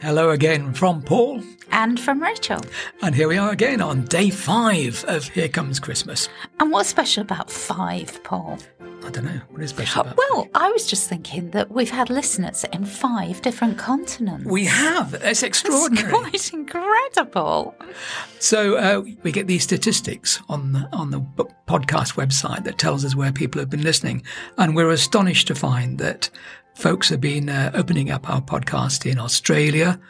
Hello again from Paul. And from Rachel. And here we are again on day five of Here Comes Christmas. And what's special about five, Paul? I don't know. What is special about Well, I was just thinking that we've had listeners in five different continents. We have. That's extraordinary. It's quite incredible. So uh, we get these statistics on the, on the podcast website that tells us where people have been listening, and we're astonished to find that folks have been uh, opening up our podcast in Australia,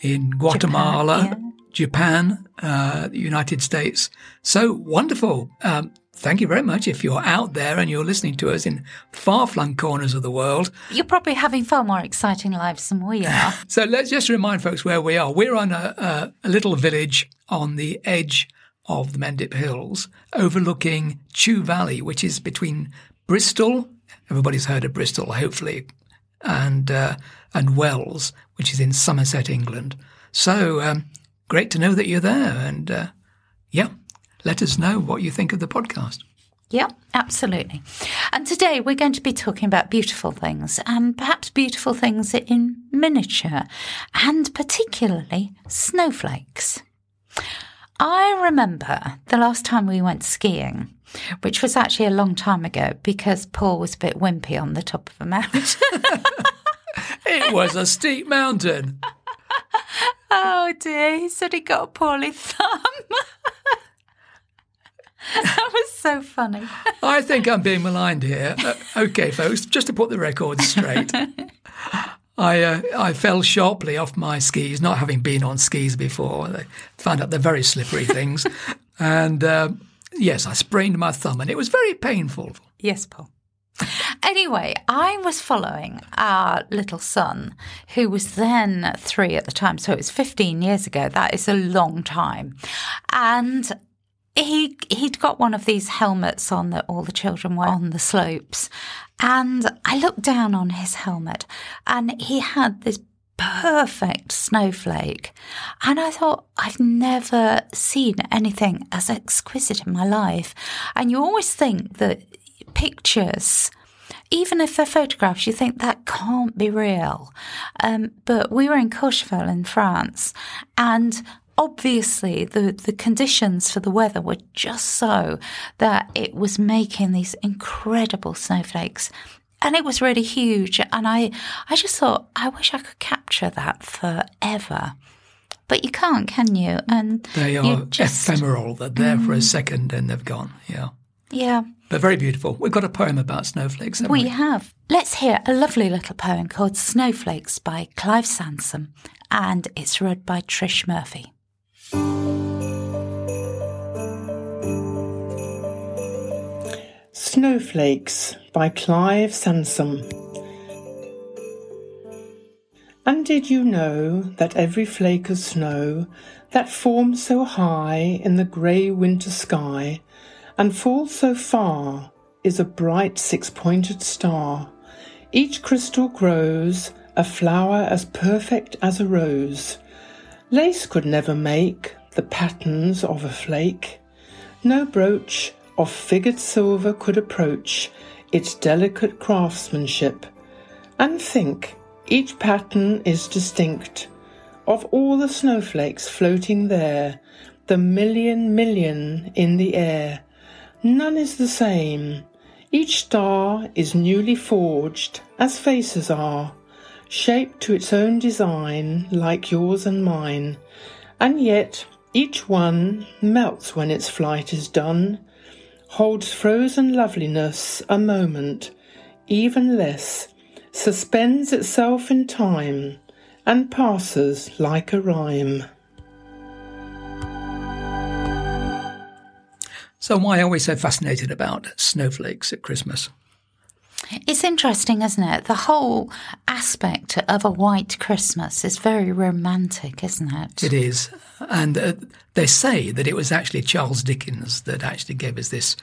in Guatemala, Japan, uh, the United States. So wonderful. Um, thank you very much. If you're out there and you're listening to us in far flung corners of the world, You're probably having far more exciting lives than we are. so let's just remind folks where we are. We're on a, a, a little village on the edge of the Mendip Hills, overlooking Chew Valley, which is between Bristol. Everybody's heard of Bristol, hopefully, and uh, and Wells, which is in Somerset, England. So um, great to know that you're there, and uh, yeah, let us know what you think of the podcast. Yep, absolutely. And today we're going to be talking about beautiful things and perhaps beautiful things in miniature and particularly snowflakes. I remember the last time we went skiing, which was actually a long time ago because Paul was a bit wimpy on the top of a mountain. It was a steep mountain. oh dear, he said he got a poorly thumb. that was so funny. I think I'm being maligned here. Uh, okay, folks, just to put the record straight, I uh, I fell sharply off my skis, not having been on skis before. I found out they're very slippery things, and um yes, I sprained my thumb, and it was very painful. Yes, Paul. Anyway, I was following our little son, who was then three at the time, so it was 15 years ago. That is a long time. And he he'd got one of these helmets on that all the children wear on the slopes. And I looked down on his helmet and he had this perfect snowflake. And I thought, I've never seen anything as exquisite in my life. And you always think that pictures, even if they're photographs, you think that can't be real. Um, but we were in Courchevel in France, and obviously the, the conditions for the weather were just so that it was making these incredible snowflakes. And it was really huge. And I, I just thought, I wish I could capture that forever. But you can't, can you? And they are just, ephemeral. They're there for a mm. second and they've gone. Yeah, yeah. but very beautiful. We've got a poem about snowflakes. We we? have. Let's hear a lovely little poem called Snowflakes by Clive Sansom, and it's read by Trish Murphy. Snowflakes by Clive Sansom. And did you know that every flake of snow that forms so high in the grey winter sky and falls so far is a bright six pointed star? Each crystal grows a flower as perfect as a rose. Lace could never make the patterns of a flake. No brooch of figured silver could approach its delicate craftsmanship. And think, each pattern is distinct. Of all the snowflakes floating there, the million million in the air, none is the same. Each star is newly forged, as faces are, shaped to its own design, like yours and mine. And yet, each one melts when its flight is done, holds frozen loveliness a moment, even less, suspends itself in time, and passes like a rhyme. So why are we so fascinated about snowflakes at Christmas? It's interesting, isn't it? The whole aspect of a white Christmas is very romantic, isn't it? It is. And uh, they say that it was actually Charles Dickens that actually gave us this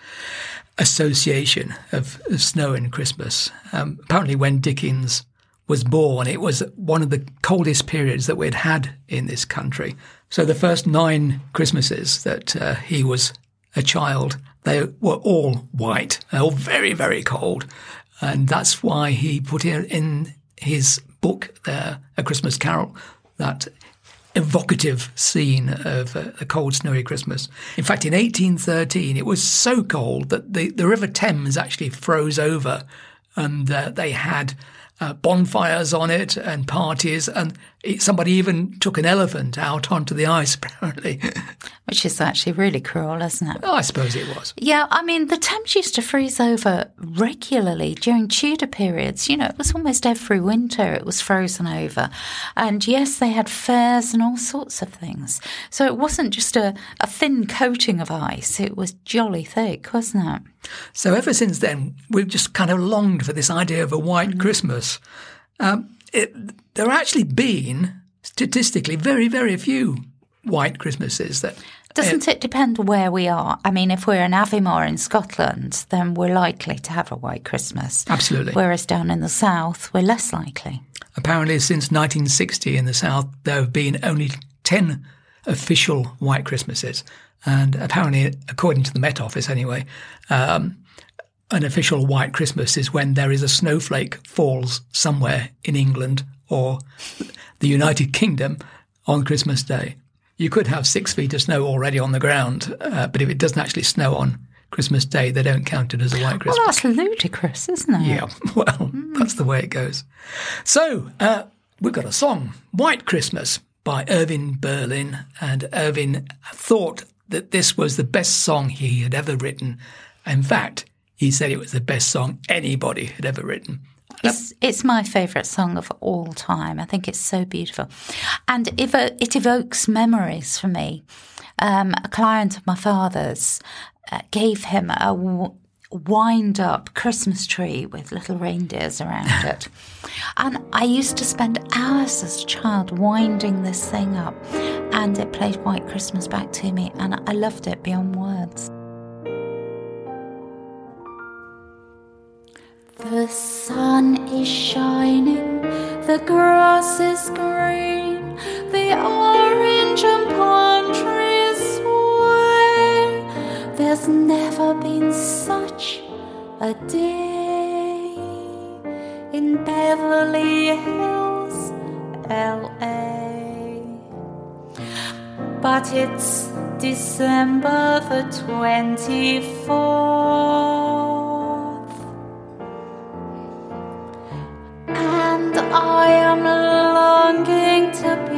association of, of snow and Christmas. Um, apparently, when Dickens was born, it was one of the coldest periods that we'd had in this country. So the first nine Christmases that uh, he was a child, they were all white, all very, very cold. And that's why he put it in his book there, A Christmas Carol, that evocative scene of uh, a cold, snowy Christmas. In fact, in 1813, it was so cold that the, the River Thames actually froze over and uh, they had uh, bonfires on it and parties, and somebody even took an elephant out onto the ice, apparently. Which is actually really cruel, isn't it? Oh, I suppose it was. Yeah, I mean, the Thames used to freeze over regularly during Tudor periods. You know, it was almost every winter it was frozen over. And yes, they had fairs and all sorts of things. So it wasn't just a, a thin coating of ice, it was jolly thick, wasn't it? So ever since then, we've just kind of longed for this idea of a white mm. Christmas. Um, it, there have actually been, statistically, very, very few white Christmases that. Doesn't it depend where we are? I mean, if we're in Aviemore in Scotland, then we're likely to have a white Christmas. Absolutely. Whereas down in the south, we're less likely. Apparently, since 1960 in the south, there have been only 10 official white Christmases. And apparently, according to the Met Office anyway, um, an official white Christmas is when there is a snowflake falls somewhere in England or the United Kingdom on Christmas Day. You could have six feet of snow already on the ground, uh, but if it doesn't actually snow on Christmas Day, they don't count it as a white Christmas. Well, that's ludicrous, isn't it? Yeah, well, mm. that's the way it goes. So, uh, we've got a song, White Christmas, by Irving Berlin. And Irving thought that this was the best song he had ever written. In fact, he said it was the best song anybody had ever written. It's, it's my favourite song of all time. I think it's so beautiful. And it, it evokes memories for me. Um, a client of my father's uh, gave him a wind up Christmas tree with little reindeers around it. and I used to spend hours as a child winding this thing up, and it played White Christmas back to me, and I loved it beyond words. The sun is shining, the grass is green, the orange and palm trees sway. There's never been such a day in Beverly Hills, LA. But it's December the 24th. Up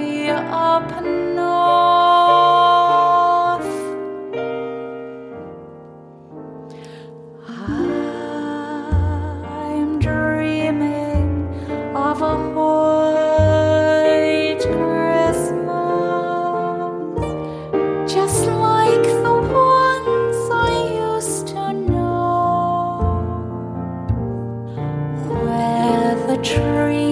north. I'm dreaming of a white Christmas, just like the ones I used to know, where the tree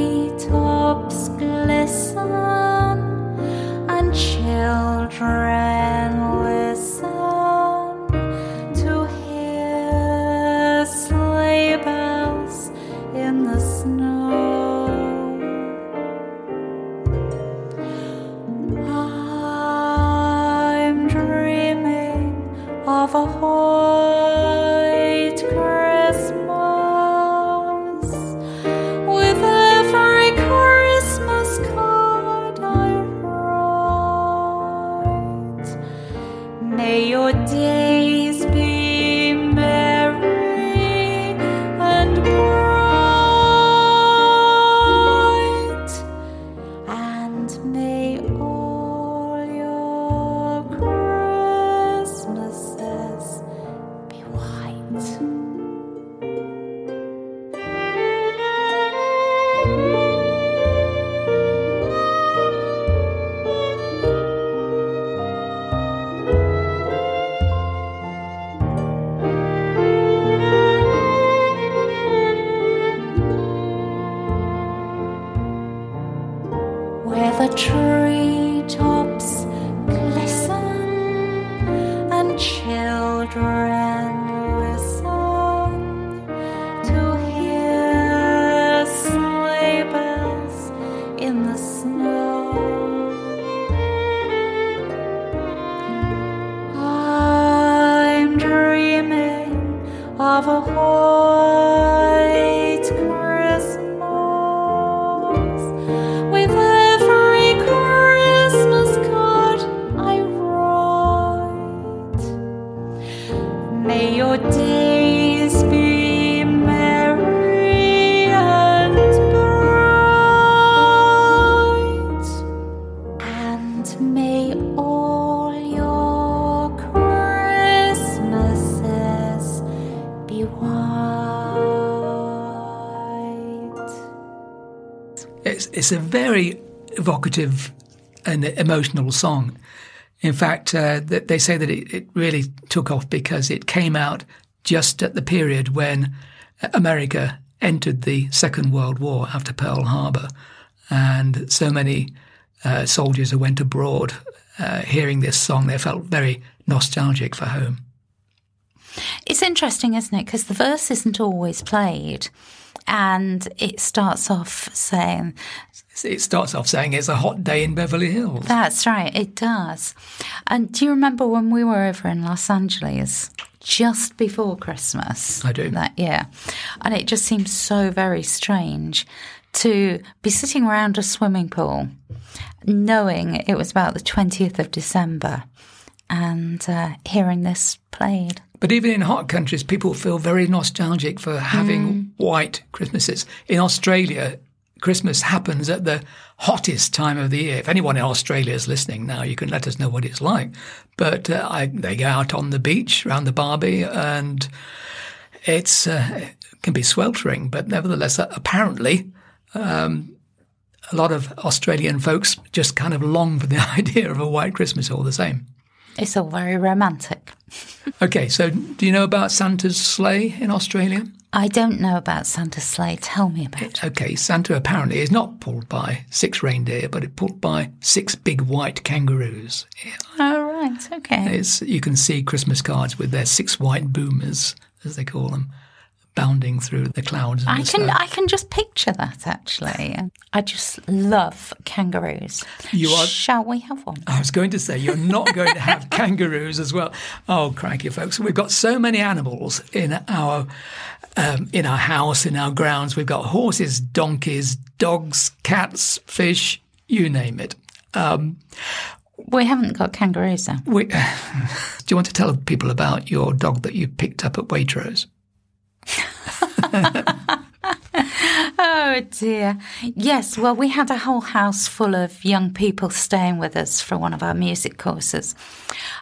of evocative and emotional song. In fact, uh, they say that it, it really took off because it came out just at the period when America entered the Second World War after Pearl Harbor. And so many uh, soldiers who went abroad uh, hearing this song, they felt very nostalgic for home. It's interesting, isn't it? Because the verse isn't always played. And it starts off saying, It starts off saying it's a hot day in Beverly Hills. That's right, it does. And do you remember when we were over in Los Angeles just before Christmas? I do. That year. And it just seems so very strange to be sitting around a swimming pool knowing it was about the 20th of December and uh, hearing this played. But even in hot countries, people feel very nostalgic for having white Christmases. In Australia, Christmas happens at the hottest time of the year. If anyone in Australia is listening now, you can let us know what it's like. But uh, I, they go out on the beach around the Barbie, and it's uh, it can be sweltering. But nevertheless, uh, apparently, um, a lot of Australian folks just kind of long for the idea of a white Christmas all the same. It's all very romantic. Okay, so do you know about Santa's sleigh in Australia? I don't know about Santa's sleigh. Tell me about it. Okay, Santa apparently is not pulled by six reindeer, but it's pulled by six big white kangaroos. Oh, right. Okay. It's, you can see Christmas cards with their six white boomers, as they call them, bounding through the clouds. And I the can snow. I can just picture that actually. I just love kangaroos. You are- Shall we have one? I was going to say you're not going to have kangaroos as well. Oh, crikey, folks! We've got so many animals in our um, in our house, in our grounds. We've got horses, donkeys, dogs, cats, fish, you name it. Um, We haven't got kangaroos though. we, do you want to tell people about your dog that you picked up at Waitrose? Oh dear. Yes, well, we had a whole house full of young people staying with us for one of our music courses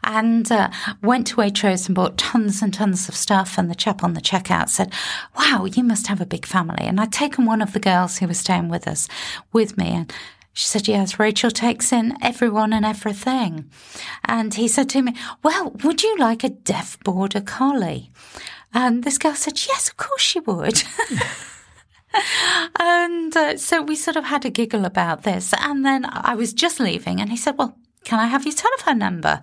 and uh, went to Waitrose and bought tons and tons of stuff. And the chap on the checkout said, Wow, you must have a big family. And I'd taken one of the girls who was staying with us with me and she said, Yes, Rachel takes in everyone and everything. And he said to me, Well, would you like a deaf border collie? And this girl said, Yes, of course she would. And uh, so we sort of had a giggle about this. And then I was just leaving, and he said, Well, can I have your telephone number?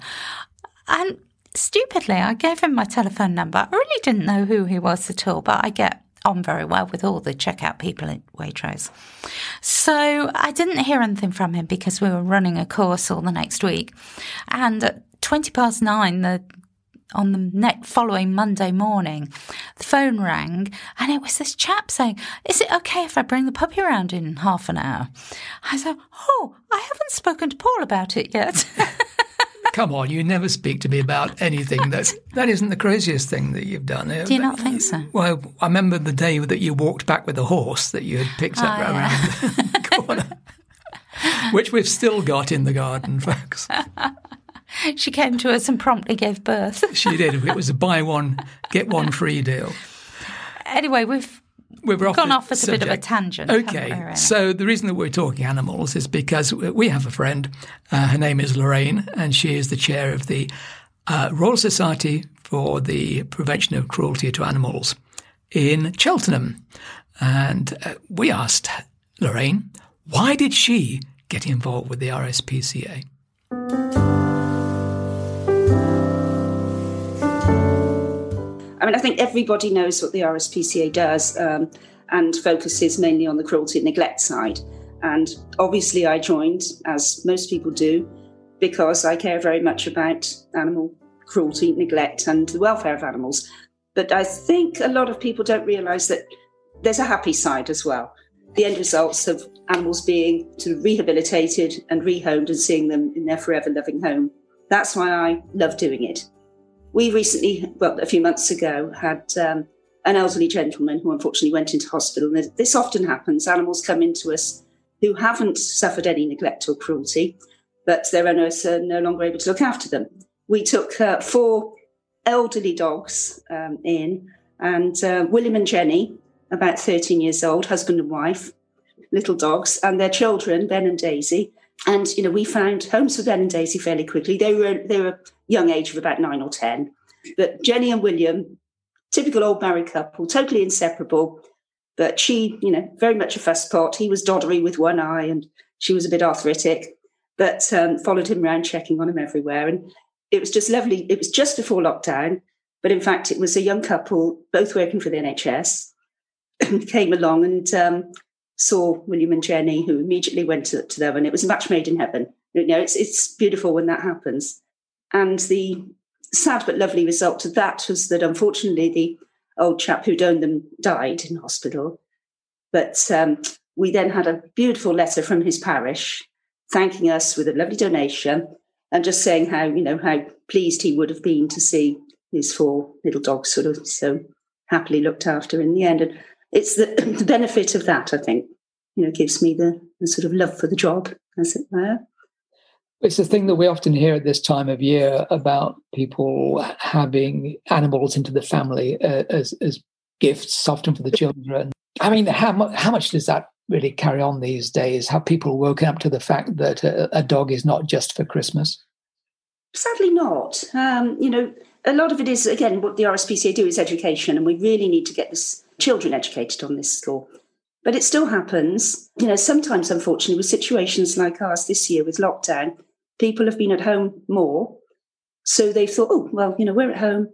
And stupidly, I gave him my telephone number. I really didn't know who he was at all, but I get on very well with all the checkout people at Waitrose. So I didn't hear anything from him because we were running a course all the next week. And at 20 past nine, the on the net following Monday morning, the phone rang and it was this chap saying, Is it okay if I bring the puppy around in half an hour? I said, Oh, I haven't spoken to Paul about it yet. Come on, you never speak to me about anything that's that isn't the craziest thing that you've done. Do you not think so? Well, I remember the day that you walked back with a horse that you had picked up Oh, around the corner, which we've still got in the garden, folks. she came to us and promptly gave birth. She did. It was a buy one get one free deal. anyway, we've We've gone off at a bit of a tangent. Okay, really? so the reason that we're talking animals is because we have a friend. Uh, her name is Lorraine, and she is the chair of the uh, Royal Society for the Prevention of Cruelty to Animals in Cheltenham. And uh, we asked Lorraine, why did she get involved with the RSPCA? Mean, I think everybody knows what the RSPCA does um, and focuses mainly on the cruelty and neglect side. And obviously, I joined, as most people do, because I care very much about animal cruelty, neglect, and the welfare of animals. But I think a lot of people don't realise that there's a happy side as well. The end results of animals being sort of rehabilitated and rehomed and seeing them in their forever loving home. That's why I love doing it. We recently, well, a few months ago, had um, an elderly gentleman who unfortunately went into hospital. And this often happens. Animals come into us who haven't suffered any neglect or cruelty, but their owners are no longer able to look after them. We took uh, four elderly dogs um, in, and uh, William and Jenny, about 13 years old, husband and wife, little dogs, and their children, Ben and Daisy. And you know, we found homes for Ben and Daisy fairly quickly. They were they were a young age of about nine or ten, but Jenny and William, typical old married couple, totally inseparable. But she, you know, very much a fuss pot. He was doddery with one eye, and she was a bit arthritic. But um, followed him around, checking on him everywhere, and it was just lovely. It was just before lockdown, but in fact, it was a young couple, both working for the NHS, came along and um, saw William and Jenny, who immediately went to, to, them, and it was a match made in heaven. You know, it's it's beautiful when that happens. And the sad but lovely result of that was that unfortunately the old chap who'd owned them died in hospital. But um, we then had a beautiful letter from his parish thanking us with a lovely donation and just saying how you know how pleased he would have been to see his four little dogs sort of so happily looked after in the end. And it's the, the benefit of that, I think, you know, gives me the, the sort of love for the job, as it were. It's the thing that we often hear at this time of year about people having animals into the family uh, as, as gifts, often for the children. I mean, how, mu- how much does that really carry on these days? Have people woken up to the fact that a, a dog is not just for Christmas? Sadly, not. Um, you know, a lot of it is, again, what the RSPCA do is education, and we really need to get this children educated on this score. But it still happens. You know, sometimes, unfortunately, with situations like ours this year with lockdown, people have been at home more. So they've thought, oh, well, you know, we're at home.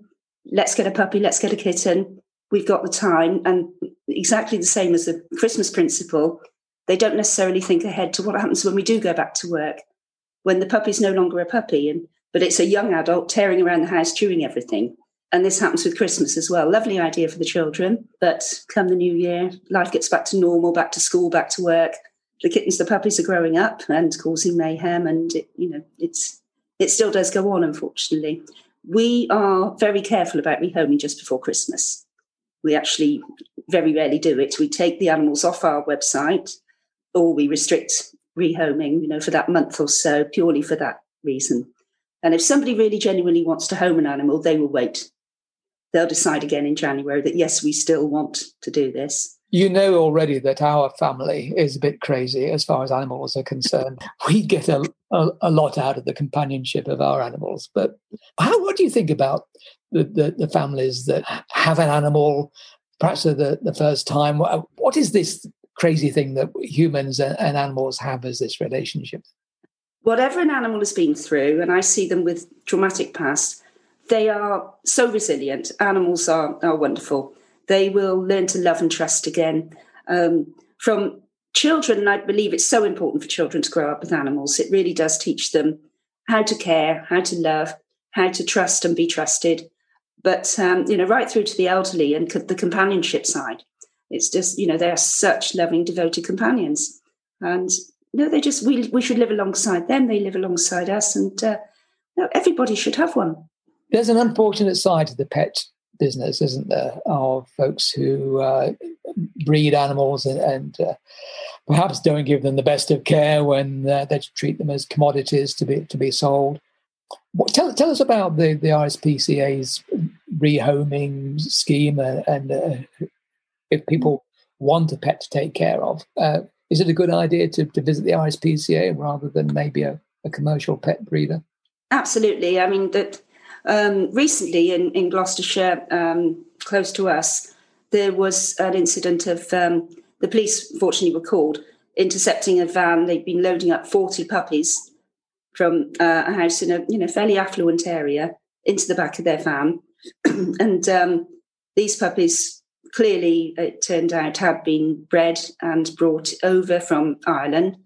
Let's get a puppy, let's get a kitten. We've got the time. And exactly the same as the Christmas principle, they don't necessarily think ahead to what happens when we do go back to work, when the puppy's no longer a puppy, and but it's a young adult tearing around the house, chewing everything. And this happens with Christmas as well. Lovely idea for the children. But come the new year, life gets back to normal, back to school, back to work. The kittens, the puppies are growing up and causing mayhem. And, it, you know, it's it still does go on, unfortunately. We are very careful about rehoming just before Christmas. We actually very rarely do it. We take the animals off our website or we restrict rehoming, you know, for that month or so, purely for that reason. And if somebody really genuinely wants to home an animal, they will wait they'll decide again in January that yes, we still want to do this. You know already that our family is a bit crazy as far as animals are concerned. We get a, a, a lot out of the companionship of our animals. But how, what do you think about the, the, the families that have an animal, perhaps for the, the first time? What, what is this crazy thing that humans and, and animals have as this relationship? Whatever an animal has been through, and I see them with traumatic past, they are so resilient. Animals are, are wonderful. They will learn to love and trust again. Um, from children, I believe it's so important for children to grow up with animals. It really does teach them how to care, how to love, how to trust and be trusted. But, um, you know, right through to the elderly and the companionship side. It's just, you know, they are such loving, devoted companions. And, know, they just, we, we should live alongside them. They live alongside us. And, uh, know, everybody should have one. There's an unfortunate side to the pet business, isn't there, of folks who uh, breed animals and, and uh, perhaps don't give them the best of care when uh, they treat them as commodities to be to be sold. What, tell, tell us about the, the RSPCA's rehoming scheme and, and uh, if people want a pet to take care of. Uh, is it a good idea to, to visit the RSPCA rather than maybe a, a commercial pet breeder? Absolutely. I mean, that um, recently, in, in Gloucestershire, um, close to us, there was an incident of um, the police, fortunately, were called intercepting a van. They'd been loading up 40 puppies from uh, a house in a you know fairly affluent area into the back of their van, and um, these puppies clearly, it turned out, had been bred and brought over from Ireland.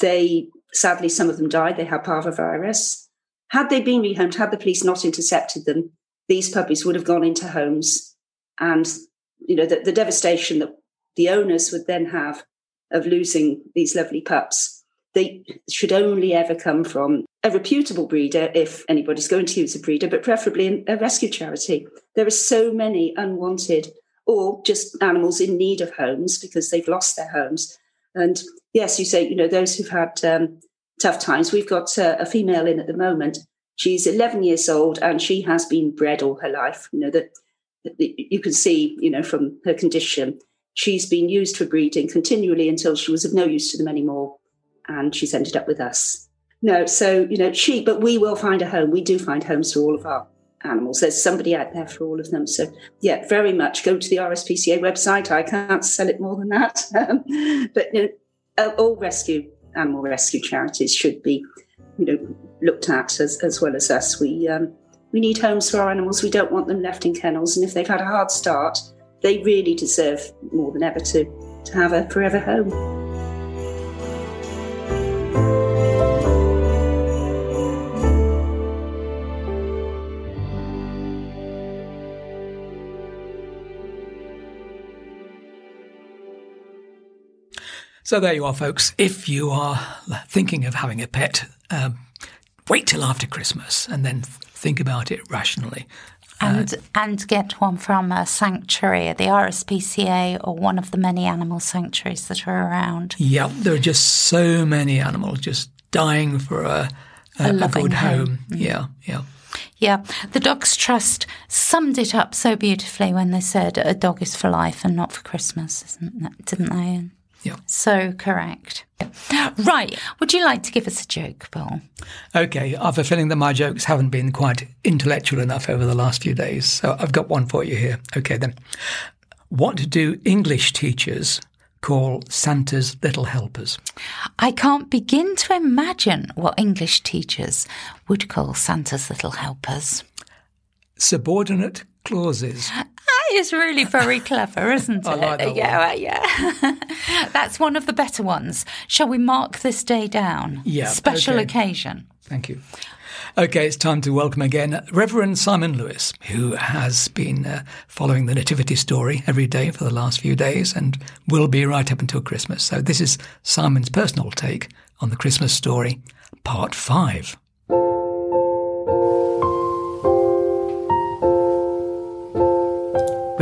They sadly, some of them died. They had parvovirus. Had they been rehomed, had the police not intercepted them, these puppies would have gone into homes and you know the, the devastation that the owners would then have of losing these lovely pups. They should only ever come from a reputable breeder if anybody's going to use a breeder but preferably a rescue charity. There are so many unwanted or just animals in need of homes because they've lost their homes. And yes you say you know those who've had um, tough times we've got uh, a female in at the moment She's 11 years old and she has been bred all her life. You know, that, you can see, you know, from her condition, she's been used for breeding continually until she was of no use to them anymore. And she's ended up with us. No, so, you know, she, but we will find a home. We do find homes for all of our animals. There's somebody out there for all of them. So, yeah, very much go to the RSPCA website. I can't sell it more than that. but you know, all rescue, animal rescue charities should be, you know, looked at as, as well as us. We um, we need homes for our animals. We don't want them left in kennels, and if they've had a hard start, they really deserve more than ever to to have a forever home. So there you are, folks. If you are thinking of having a pet, um, wait till after Christmas and then think about it rationally. And uh, and get one from a sanctuary, the RSPCA, or one of the many animal sanctuaries that are around. Yeah, there are just so many animals just dying for a, a, a, a good home. home. Mm. Yeah, yeah. Yeah, the Dogs Trust summed it up so beautifully when they said a dog is for life and not for Christmas, didn't they? Yeah. So correct. Right. Would you like to give us a joke, Paul? Okay. I have a feeling that my jokes haven't been quite intellectual enough over the last few days. So I've got one for you here. Okay, then. What do English teachers call Santa's little helpers? I can't begin to imagine what English teachers would call Santa's little helpers. Subordinate clauses. That is really very clever, isn't it? Like that yeah, one. yeah. That's one of the better ones. Shall we mark this day down? Yeah. Special okay. occasion. Thank you. Okay, it's time to welcome again Reverend Simon Lewis, who has been uh, following the Nativity story every day for the last few days and will be right up until Christmas. So, this is Simon's personal take on the Christmas story, part five.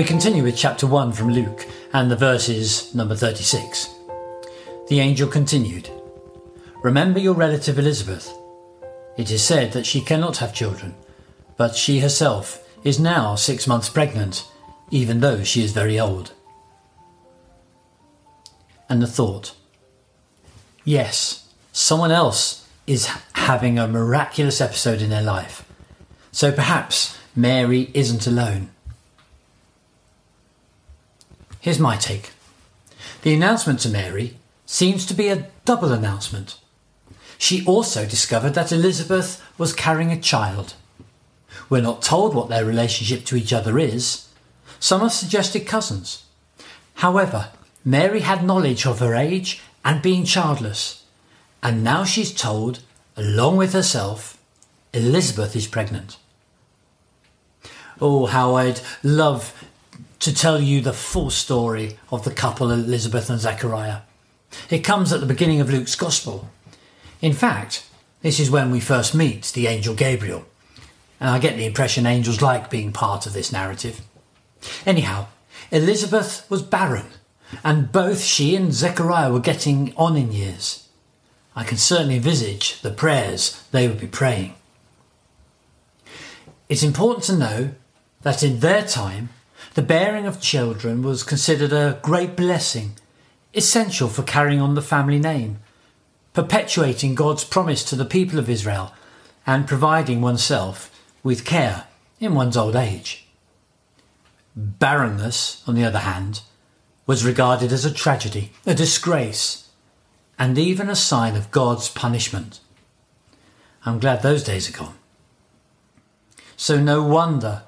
We continue with chapter 1 from Luke and the verses number 36. The angel continued Remember your relative Elizabeth. It is said that she cannot have children, but she herself is now six months pregnant, even though she is very old. And the thought yes, someone else is having a miraculous episode in their life. So perhaps Mary isn't alone. Here's my take. The announcement to Mary seems to be a double announcement. She also discovered that Elizabeth was carrying a child. We're not told what their relationship to each other is. Some have suggested cousins. However, Mary had knowledge of her age and being childless, and now she's told, along with herself, Elizabeth is pregnant. Oh, how I'd love to tell you the full story of the couple Elizabeth and Zechariah. It comes at the beginning of Luke's Gospel. In fact, this is when we first meet the angel Gabriel, and I get the impression angels like being part of this narrative. Anyhow, Elizabeth was barren, and both she and Zechariah were getting on in years. I can certainly envisage the prayers they would be praying. It's important to know that in their time, the bearing of children was considered a great blessing, essential for carrying on the family name, perpetuating God's promise to the people of Israel, and providing oneself with care in one's old age. Barrenness, on the other hand, was regarded as a tragedy, a disgrace, and even a sign of God's punishment. I'm glad those days are gone. So no wonder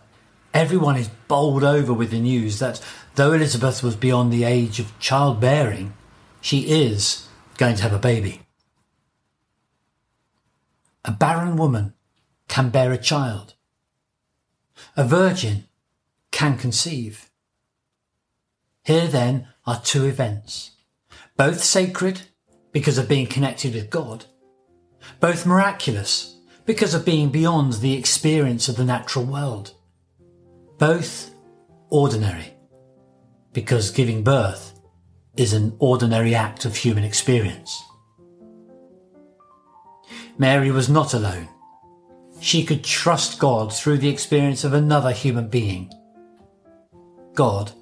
Everyone is bowled over with the news that though Elizabeth was beyond the age of childbearing, she is going to have a baby. A barren woman can bear a child. A virgin can conceive. Here then are two events, both sacred because of being connected with God, both miraculous because of being beyond the experience of the natural world, both ordinary because giving birth is an ordinary act of human experience. Mary was not alone. She could trust God through the experience of another human being. God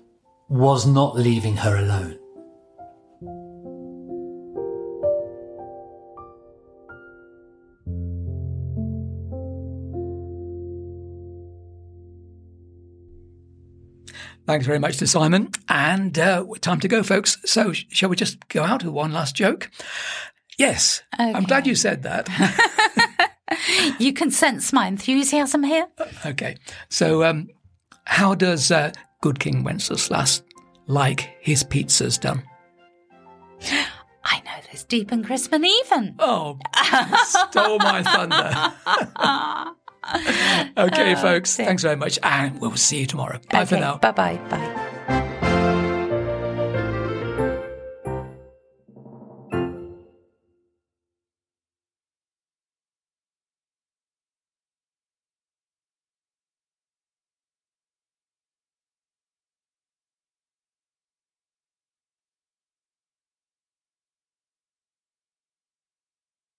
was not leaving her alone. Thanks very much to Simon. And uh, time to go, folks. So, shall we just go out with one last joke? Yes. Okay. I'm glad you said that. you can sense my enthusiasm here. Okay. So, um, how does uh, Good King Wenceslas like his pizzas done? I know this deep and crisp and even. Oh, stole my thunder. okay, folks. Uh, Thanks very much. And we'll see you tomorrow. Bye okay, for now. Bye bye. Bye.